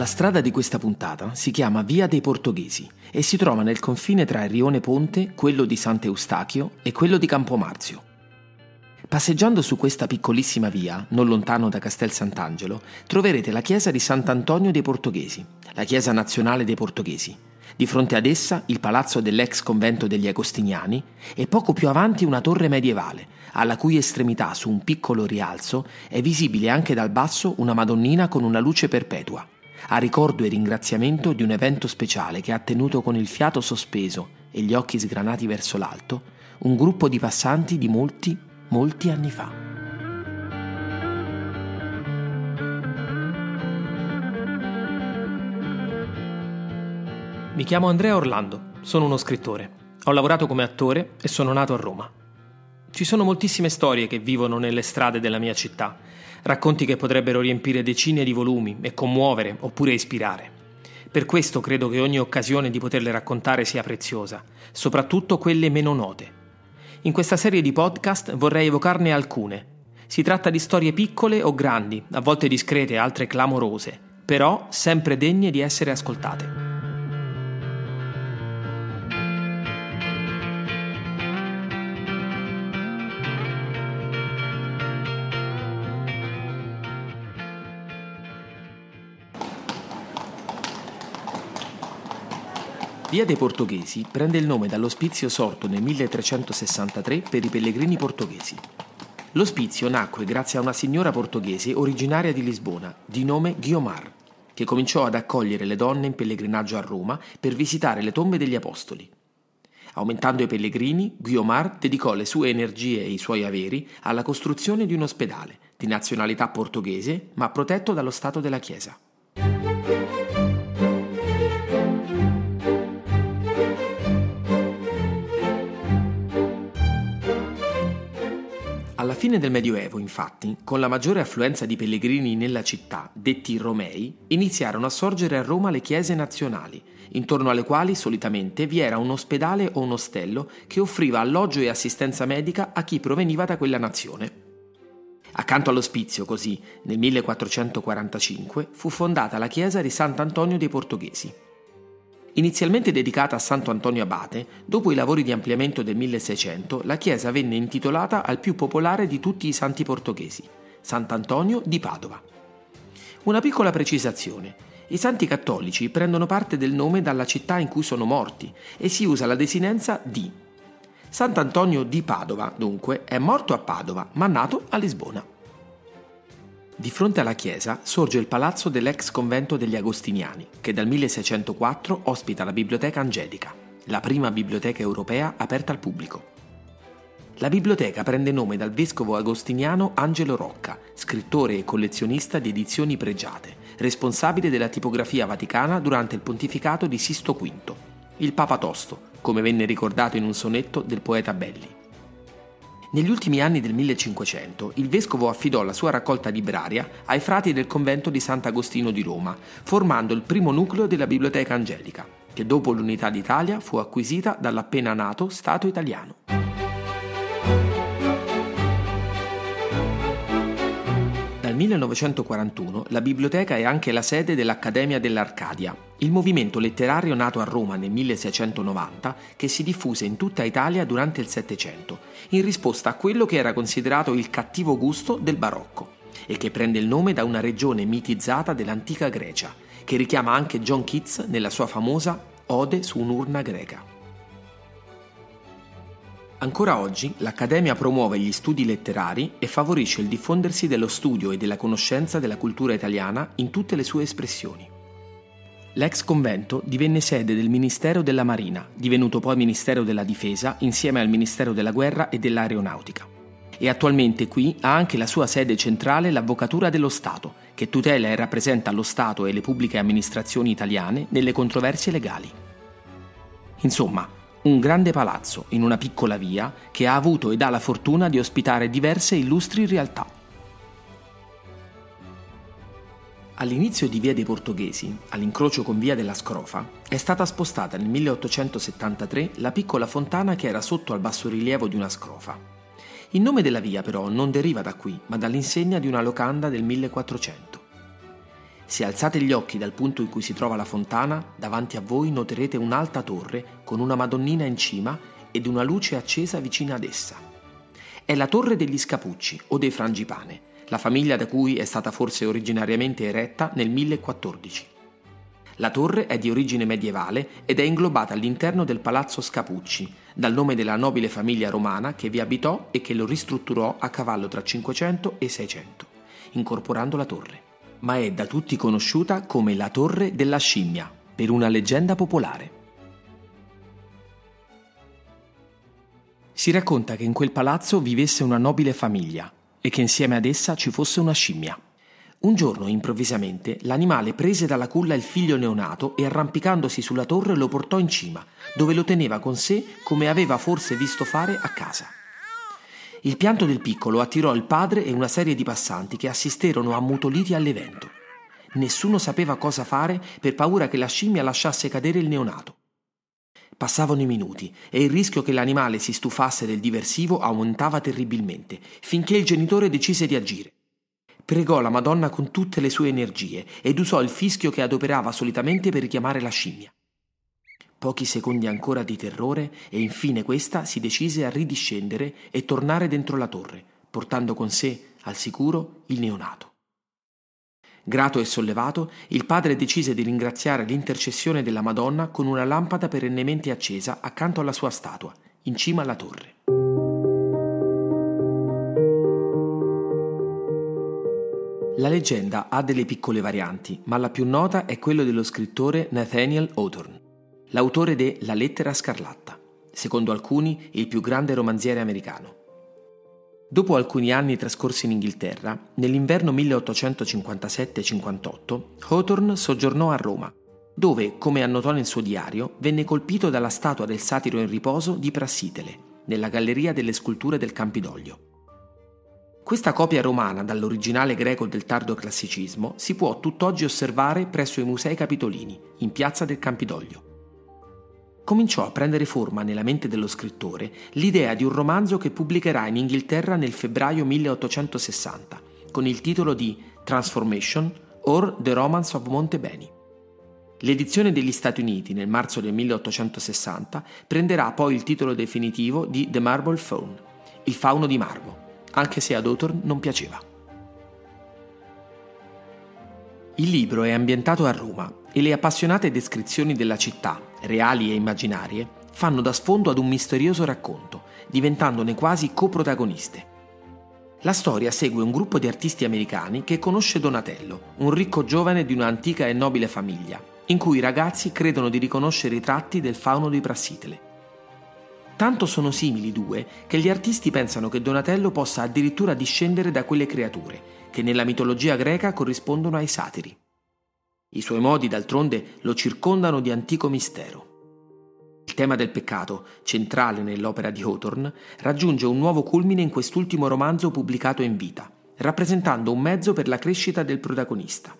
La strada di questa puntata si chiama Via dei Portoghesi e si trova nel confine tra il rione Ponte, quello di Sant'Eustachio e quello di Campomarzio. Passeggiando su questa piccolissima via, non lontano da Castel Sant'Angelo, troverete la chiesa di Sant'Antonio dei Portoghesi, la chiesa nazionale dei portoghesi. Di fronte ad essa il palazzo dell'ex convento degli Agostiniani e poco più avanti una torre medievale, alla cui estremità su un piccolo rialzo è visibile anche dal basso una Madonnina con una luce perpetua, a ricordo e ringraziamento di un evento speciale che ha tenuto con il fiato sospeso e gli occhi sgranati verso l'alto un gruppo di passanti di molti molti anni fa. Mi chiamo Andrea Orlando, sono uno scrittore. Ho lavorato come attore e sono nato a Roma. Ci sono moltissime storie che vivono nelle strade della mia città, racconti che potrebbero riempire decine di volumi e commuovere oppure ispirare. Per questo credo che ogni occasione di poterle raccontare sia preziosa, soprattutto quelle meno note in questa serie di podcast vorrei evocarne alcune. Si tratta di storie piccole o grandi, a volte discrete, altre clamorose, però sempre degne di essere ascoltate. Via dei Portoghesi prende il nome dall'ospizio sorto nel 1363 per i pellegrini portoghesi. L'ospizio nacque grazie a una signora portoghese originaria di Lisbona, di nome Guiomar, che cominciò ad accogliere le donne in pellegrinaggio a Roma per visitare le tombe degli apostoli. Aumentando i pellegrini, Guiomar dedicò le sue energie e i suoi averi alla costruzione di un ospedale, di nazionalità portoghese, ma protetto dallo Stato della Chiesa. Fine del Medioevo, infatti, con la maggiore affluenza di pellegrini nella città, detti Romei, iniziarono a sorgere a Roma le chiese nazionali, intorno alle quali solitamente vi era un ospedale o un ostello che offriva alloggio e assistenza medica a chi proveniva da quella nazione. Accanto all'ospizio, così, nel 1445 fu fondata la chiesa di Sant'Antonio dei Portoghesi. Inizialmente dedicata a Santo Antonio Abate, dopo i lavori di ampliamento del 1600, la chiesa venne intitolata al più popolare di tutti i santi portoghesi, Sant'Antonio di Padova. Una piccola precisazione. I santi cattolici prendono parte del nome dalla città in cui sono morti e si usa la desinenza di. Sant'Antonio di Padova, dunque, è morto a Padova, ma nato a Lisbona. Di fronte alla chiesa sorge il palazzo dell'ex convento degli Agostiniani, che dal 1604 ospita la Biblioteca Angelica, la prima biblioteca europea aperta al pubblico. La biblioteca prende nome dal vescovo agostiniano Angelo Rocca, scrittore e collezionista di edizioni pregiate, responsabile della tipografia vaticana durante il pontificato di Sisto V, il Papa Tosto, come venne ricordato in un sonetto del poeta Belli. Negli ultimi anni del 1500 il vescovo affidò la sua raccolta libraria ai frati del convento di Sant'Agostino di Roma, formando il primo nucleo della Biblioteca Angelica, che dopo l'unità d'Italia fu acquisita dall'appena nato Stato italiano. 1941 la biblioteca è anche la sede dell'Accademia dell'Arcadia, il movimento letterario nato a Roma nel 1690 che si diffuse in tutta Italia durante il Settecento, in risposta a quello che era considerato il cattivo gusto del barocco e che prende il nome da una regione mitizzata dell'antica Grecia, che richiama anche John Keats nella sua famosa Ode su un'urna greca. Ancora oggi l'Accademia promuove gli studi letterari e favorisce il diffondersi dello studio e della conoscenza della cultura italiana in tutte le sue espressioni. L'ex convento divenne sede del Ministero della Marina, divenuto poi Ministero della Difesa insieme al Ministero della Guerra e dell'Aeronautica. E attualmente qui ha anche la sua sede centrale l'Avvocatura dello Stato, che tutela e rappresenta lo Stato e le pubbliche amministrazioni italiane nelle controversie legali. Insomma, un grande palazzo in una piccola via che ha avuto ed ha la fortuna di ospitare diverse illustri realtà. All'inizio di Via dei Portoghesi, all'incrocio con Via della Scrofa, è stata spostata nel 1873 la piccola fontana che era sotto al bassorilievo di una scrofa. Il nome della via però non deriva da qui, ma dall'insegna di una locanda del 1400. Se alzate gli occhi dal punto in cui si trova la fontana, davanti a voi noterete un'alta torre con una Madonnina in cima ed una luce accesa vicina ad essa. È la torre degli Scapucci o dei Frangipane, la famiglia da cui è stata forse originariamente eretta nel 1014. La torre è di origine medievale ed è inglobata all'interno del Palazzo Scapucci, dal nome della nobile famiglia romana che vi abitò e che lo ristrutturò a cavallo tra 500 e 600, incorporando la torre ma è da tutti conosciuta come la Torre della Scimmia, per una leggenda popolare. Si racconta che in quel palazzo vivesse una nobile famiglia e che insieme ad essa ci fosse una scimmia. Un giorno, improvvisamente, l'animale prese dalla culla il figlio neonato e arrampicandosi sulla torre lo portò in cima, dove lo teneva con sé come aveva forse visto fare a casa. Il pianto del piccolo attirò il padre e una serie di passanti che assisterono ammutoliti all'evento. Nessuno sapeva cosa fare per paura che la scimmia lasciasse cadere il neonato. Passavano i minuti e il rischio che l'animale si stufasse del diversivo aumentava terribilmente, finché il genitore decise di agire. Pregò la Madonna con tutte le sue energie ed usò il fischio che adoperava solitamente per richiamare la scimmia. Pochi secondi ancora di terrore e infine questa si decise a ridiscendere e tornare dentro la torre, portando con sé, al sicuro, il neonato. Grato e sollevato, il padre decise di ringraziare l'intercessione della Madonna con una lampada perennemente accesa accanto alla sua statua, in cima alla torre. La leggenda ha delle piccole varianti, ma la più nota è quella dello scrittore Nathaniel Hawthorne l'autore de La lettera scarlatta, secondo alcuni il più grande romanziere americano. Dopo alcuni anni trascorsi in Inghilterra, nell'inverno 1857-58, Hawthorne soggiornò a Roma, dove, come annotò nel suo diario, venne colpito dalla statua del satiro in riposo di Prassitele, nella Galleria delle Sculture del Campidoglio. Questa copia romana dall'originale greco del tardo classicismo si può tutt'oggi osservare presso i Musei Capitolini, in piazza del Campidoglio cominciò a prendere forma nella mente dello scrittore l'idea di un romanzo che pubblicherà in Inghilterra nel febbraio 1860, con il titolo di Transformation or The Romance of Montebeni. L'edizione degli Stati Uniti nel marzo del 1860 prenderà poi il titolo definitivo di The Marble Faun, il fauno di marmo, anche se ad Hawthorne non piaceva. Il libro è ambientato a Roma e le appassionate descrizioni della città, reali e immaginarie, fanno da sfondo ad un misterioso racconto, diventandone quasi coprotagoniste. La storia segue un gruppo di artisti americani che conosce Donatello, un ricco giovane di un'antica e nobile famiglia, in cui i ragazzi credono di riconoscere i tratti del fauno di Prassitele. Tanto sono simili i due che gli artisti pensano che Donatello possa addirittura discendere da quelle creature, che nella mitologia greca corrispondono ai satiri. I suoi modi, d'altronde, lo circondano di antico mistero. Il tema del peccato, centrale nell'opera di Hawthorne, raggiunge un nuovo culmine in quest'ultimo romanzo pubblicato in vita, rappresentando un mezzo per la crescita del protagonista.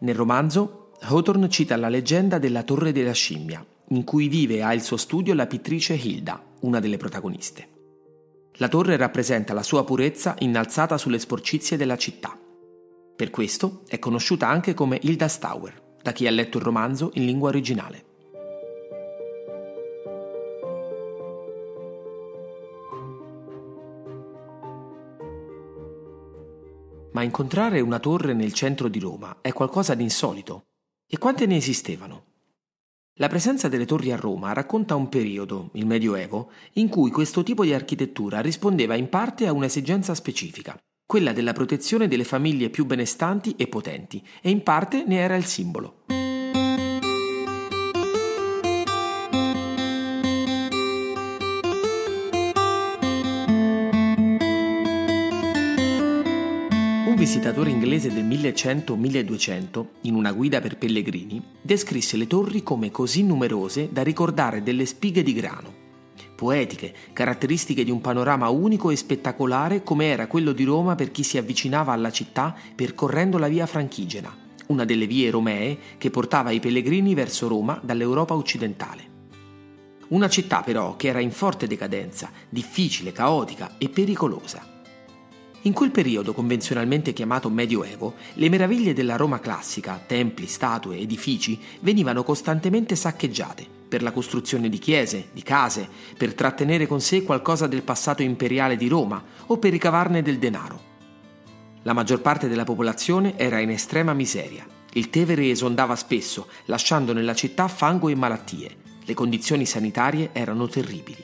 Nel romanzo, Hawthorne cita la leggenda della Torre della Scimmia, in cui vive e ha il suo studio la pittrice Hilda, una delle protagoniste. La torre rappresenta la sua purezza innalzata sulle sporcizie della città. Per questo è conosciuta anche come Hilda's Tower, da chi ha letto il romanzo in lingua originale. Ma incontrare una torre nel centro di Roma è qualcosa di insolito. E quante ne esistevano? La presenza delle torri a Roma racconta un periodo, il Medioevo, in cui questo tipo di architettura rispondeva in parte a un'esigenza specifica, quella della protezione delle famiglie più benestanti e potenti, e in parte ne era il simbolo. Un visitatore inglese del 1100-1200, in una guida per pellegrini, descrisse le torri come così numerose da ricordare delle spighe di grano poetiche, caratteristiche di un panorama unico e spettacolare come era quello di Roma per chi si avvicinava alla città percorrendo la via Franchigena, una delle vie romee che portava i pellegrini verso Roma dall'Europa occidentale. Una città però che era in forte decadenza, difficile, caotica e pericolosa. In quel periodo convenzionalmente chiamato Medioevo, le meraviglie della Roma classica, templi, statue, edifici, venivano costantemente saccheggiate per la costruzione di chiese, di case, per trattenere con sé qualcosa del passato imperiale di Roma o per ricavarne del denaro. La maggior parte della popolazione era in estrema miseria. Il Tevere esondava spesso, lasciando nella città fango e malattie. Le condizioni sanitarie erano terribili.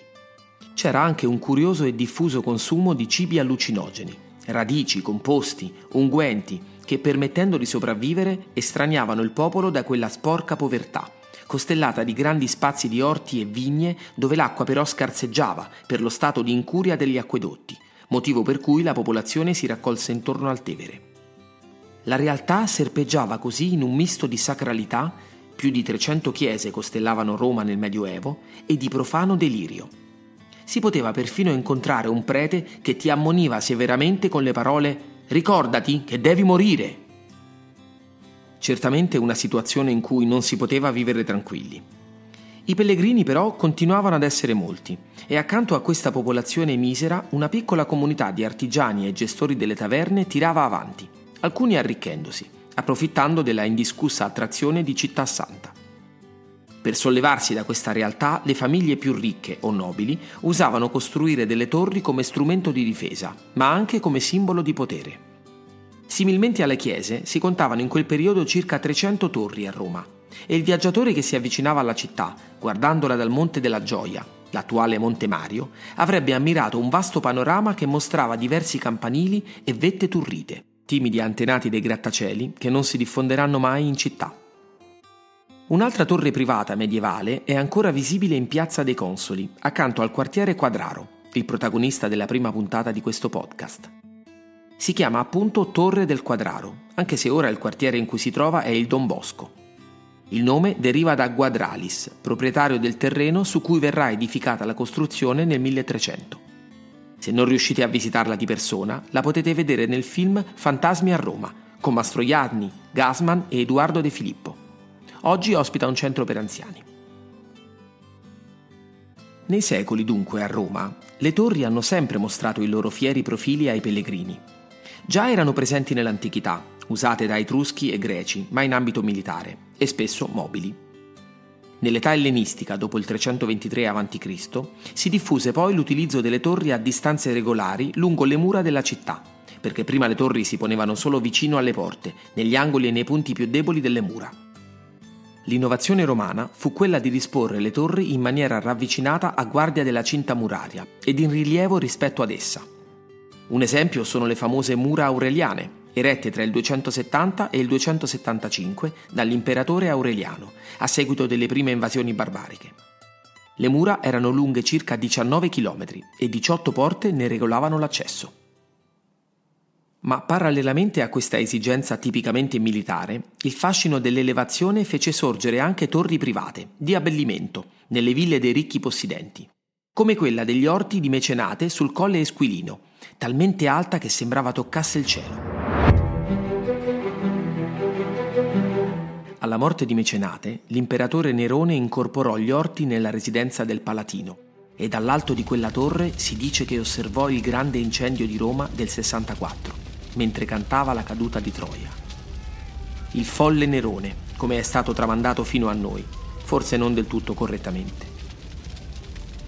C'era anche un curioso e diffuso consumo di cibi allucinogeni, radici, composti, unguenti, che permettendo di sopravvivere estraniavano il popolo da quella sporca povertà, costellata di grandi spazi di orti e vigne dove l'acqua però scarseggiava per lo stato di incuria degli acquedotti, motivo per cui la popolazione si raccolse intorno al Tevere. La realtà serpeggiava così in un misto di sacralità, più di 300 chiese costellavano Roma nel Medioevo, e di profano delirio si poteva perfino incontrare un prete che ti ammoniva severamente con le parole Ricordati che devi morire. Certamente una situazione in cui non si poteva vivere tranquilli. I pellegrini però continuavano ad essere molti e accanto a questa popolazione misera una piccola comunità di artigiani e gestori delle taverne tirava avanti, alcuni arricchendosi, approfittando della indiscussa attrazione di Città Santa. Per sollevarsi da questa realtà, le famiglie più ricche o nobili usavano costruire delle torri come strumento di difesa, ma anche come simbolo di potere. Similmente alle chiese, si contavano in quel periodo circa 300 torri a Roma e il viaggiatore che si avvicinava alla città, guardandola dal Monte della Gioia, l'attuale Monte Mario, avrebbe ammirato un vasto panorama che mostrava diversi campanili e vette turrite, timidi antenati dei grattacieli che non si diffonderanno mai in città. Un'altra torre privata medievale è ancora visibile in Piazza dei Consoli, accanto al quartiere Quadraro, il protagonista della prima puntata di questo podcast. Si chiama appunto Torre del Quadraro, anche se ora il quartiere in cui si trova è il Don Bosco. Il nome deriva da Guadralis, proprietario del terreno su cui verrà edificata la costruzione nel 1300. Se non riuscite a visitarla di persona, la potete vedere nel film Fantasmi a Roma, con Mastroianni, Gasman e Edoardo De Filippo. Oggi ospita un centro per anziani. Nei secoli dunque a Roma le torri hanno sempre mostrato i loro fieri profili ai pellegrini. Già erano presenti nell'antichità, usate da Etruschi e Greci, ma in ambito militare, e spesso mobili. Nell'età ellenistica, dopo il 323 a.C., si diffuse poi l'utilizzo delle torri a distanze regolari lungo le mura della città, perché prima le torri si ponevano solo vicino alle porte, negli angoli e nei punti più deboli delle mura. L'innovazione romana fu quella di disporre le torri in maniera ravvicinata a guardia della cinta muraria ed in rilievo rispetto ad essa. Un esempio sono le famose mura aureliane, erette tra il 270 e il 275 dall'imperatore Aureliano, a seguito delle prime invasioni barbariche. Le mura erano lunghe circa 19 km e 18 porte ne regolavano l'accesso. Ma parallelamente a questa esigenza tipicamente militare, il fascino dell'elevazione fece sorgere anche torri private, di abbellimento, nelle ville dei ricchi possidenti, come quella degli orti di Mecenate sul colle Esquilino, talmente alta che sembrava toccasse il cielo. Alla morte di Mecenate, l'imperatore Nerone incorporò gli orti nella residenza del Palatino e dall'alto di quella torre si dice che osservò il grande incendio di Roma del 64 mentre cantava la caduta di Troia. Il folle Nerone, come è stato tramandato fino a noi, forse non del tutto correttamente.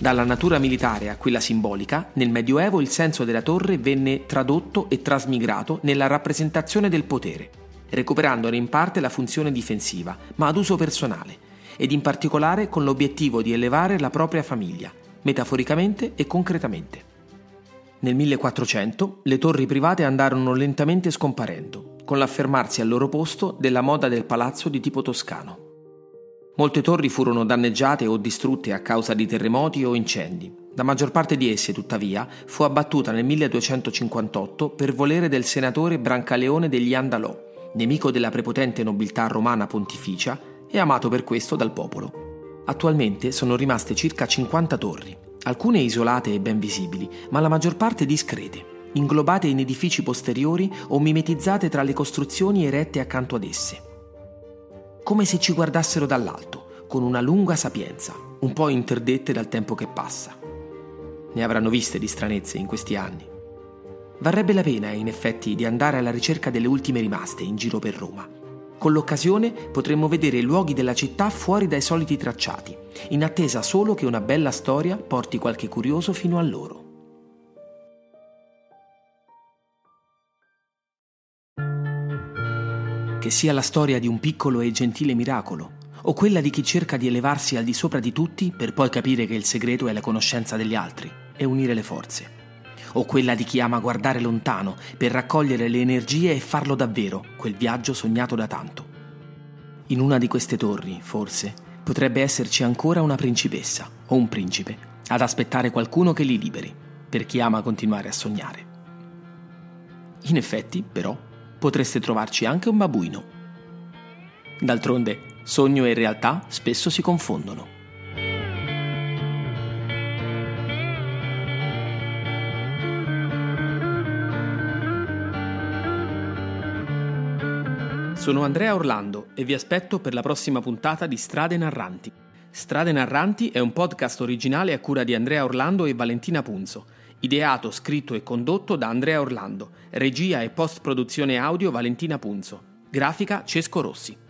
Dalla natura militare a quella simbolica, nel Medioevo il senso della torre venne tradotto e trasmigrato nella rappresentazione del potere, recuperandone in parte la funzione difensiva, ma ad uso personale, ed in particolare con l'obiettivo di elevare la propria famiglia, metaforicamente e concretamente. Nel 1400 le torri private andarono lentamente scomparendo, con l'affermarsi al loro posto della moda del palazzo di tipo toscano. Molte torri furono danneggiate o distrutte a causa di terremoti o incendi. La maggior parte di esse, tuttavia, fu abbattuta nel 1258 per volere del senatore Brancaleone degli Andalò, nemico della prepotente nobiltà romana pontificia e amato per questo dal popolo. Attualmente sono rimaste circa 50 torri, alcune isolate e ben visibili, ma la maggior parte discrete, inglobate in edifici posteriori o mimetizzate tra le costruzioni erette accanto ad esse. Come se ci guardassero dall'alto, con una lunga sapienza, un po' interdette dal tempo che passa. Ne avranno viste di stranezze in questi anni. Varrebbe la pena, in effetti, di andare alla ricerca delle ultime rimaste in giro per Roma. Con l'occasione potremmo vedere i luoghi della città fuori dai soliti tracciati, in attesa solo che una bella storia porti qualche curioso fino a loro. Che sia la storia di un piccolo e gentile miracolo, o quella di chi cerca di elevarsi al di sopra di tutti per poi capire che il segreto è la conoscenza degli altri e unire le forze. O quella di chi ama guardare lontano per raccogliere le energie e farlo davvero, quel viaggio sognato da tanto. In una di queste torri, forse, potrebbe esserci ancora una principessa o un principe ad aspettare qualcuno che li liberi, per chi ama continuare a sognare. In effetti, però, potreste trovarci anche un babuino. D'altronde, Sogno e realtà spesso si confondono. Sono Andrea Orlando e vi aspetto per la prossima puntata di Strade Narranti. Strade Narranti è un podcast originale a cura di Andrea Orlando e Valentina Punzo, ideato, scritto e condotto da Andrea Orlando, regia e post-produzione audio Valentina Punzo, grafica Cesco Rossi.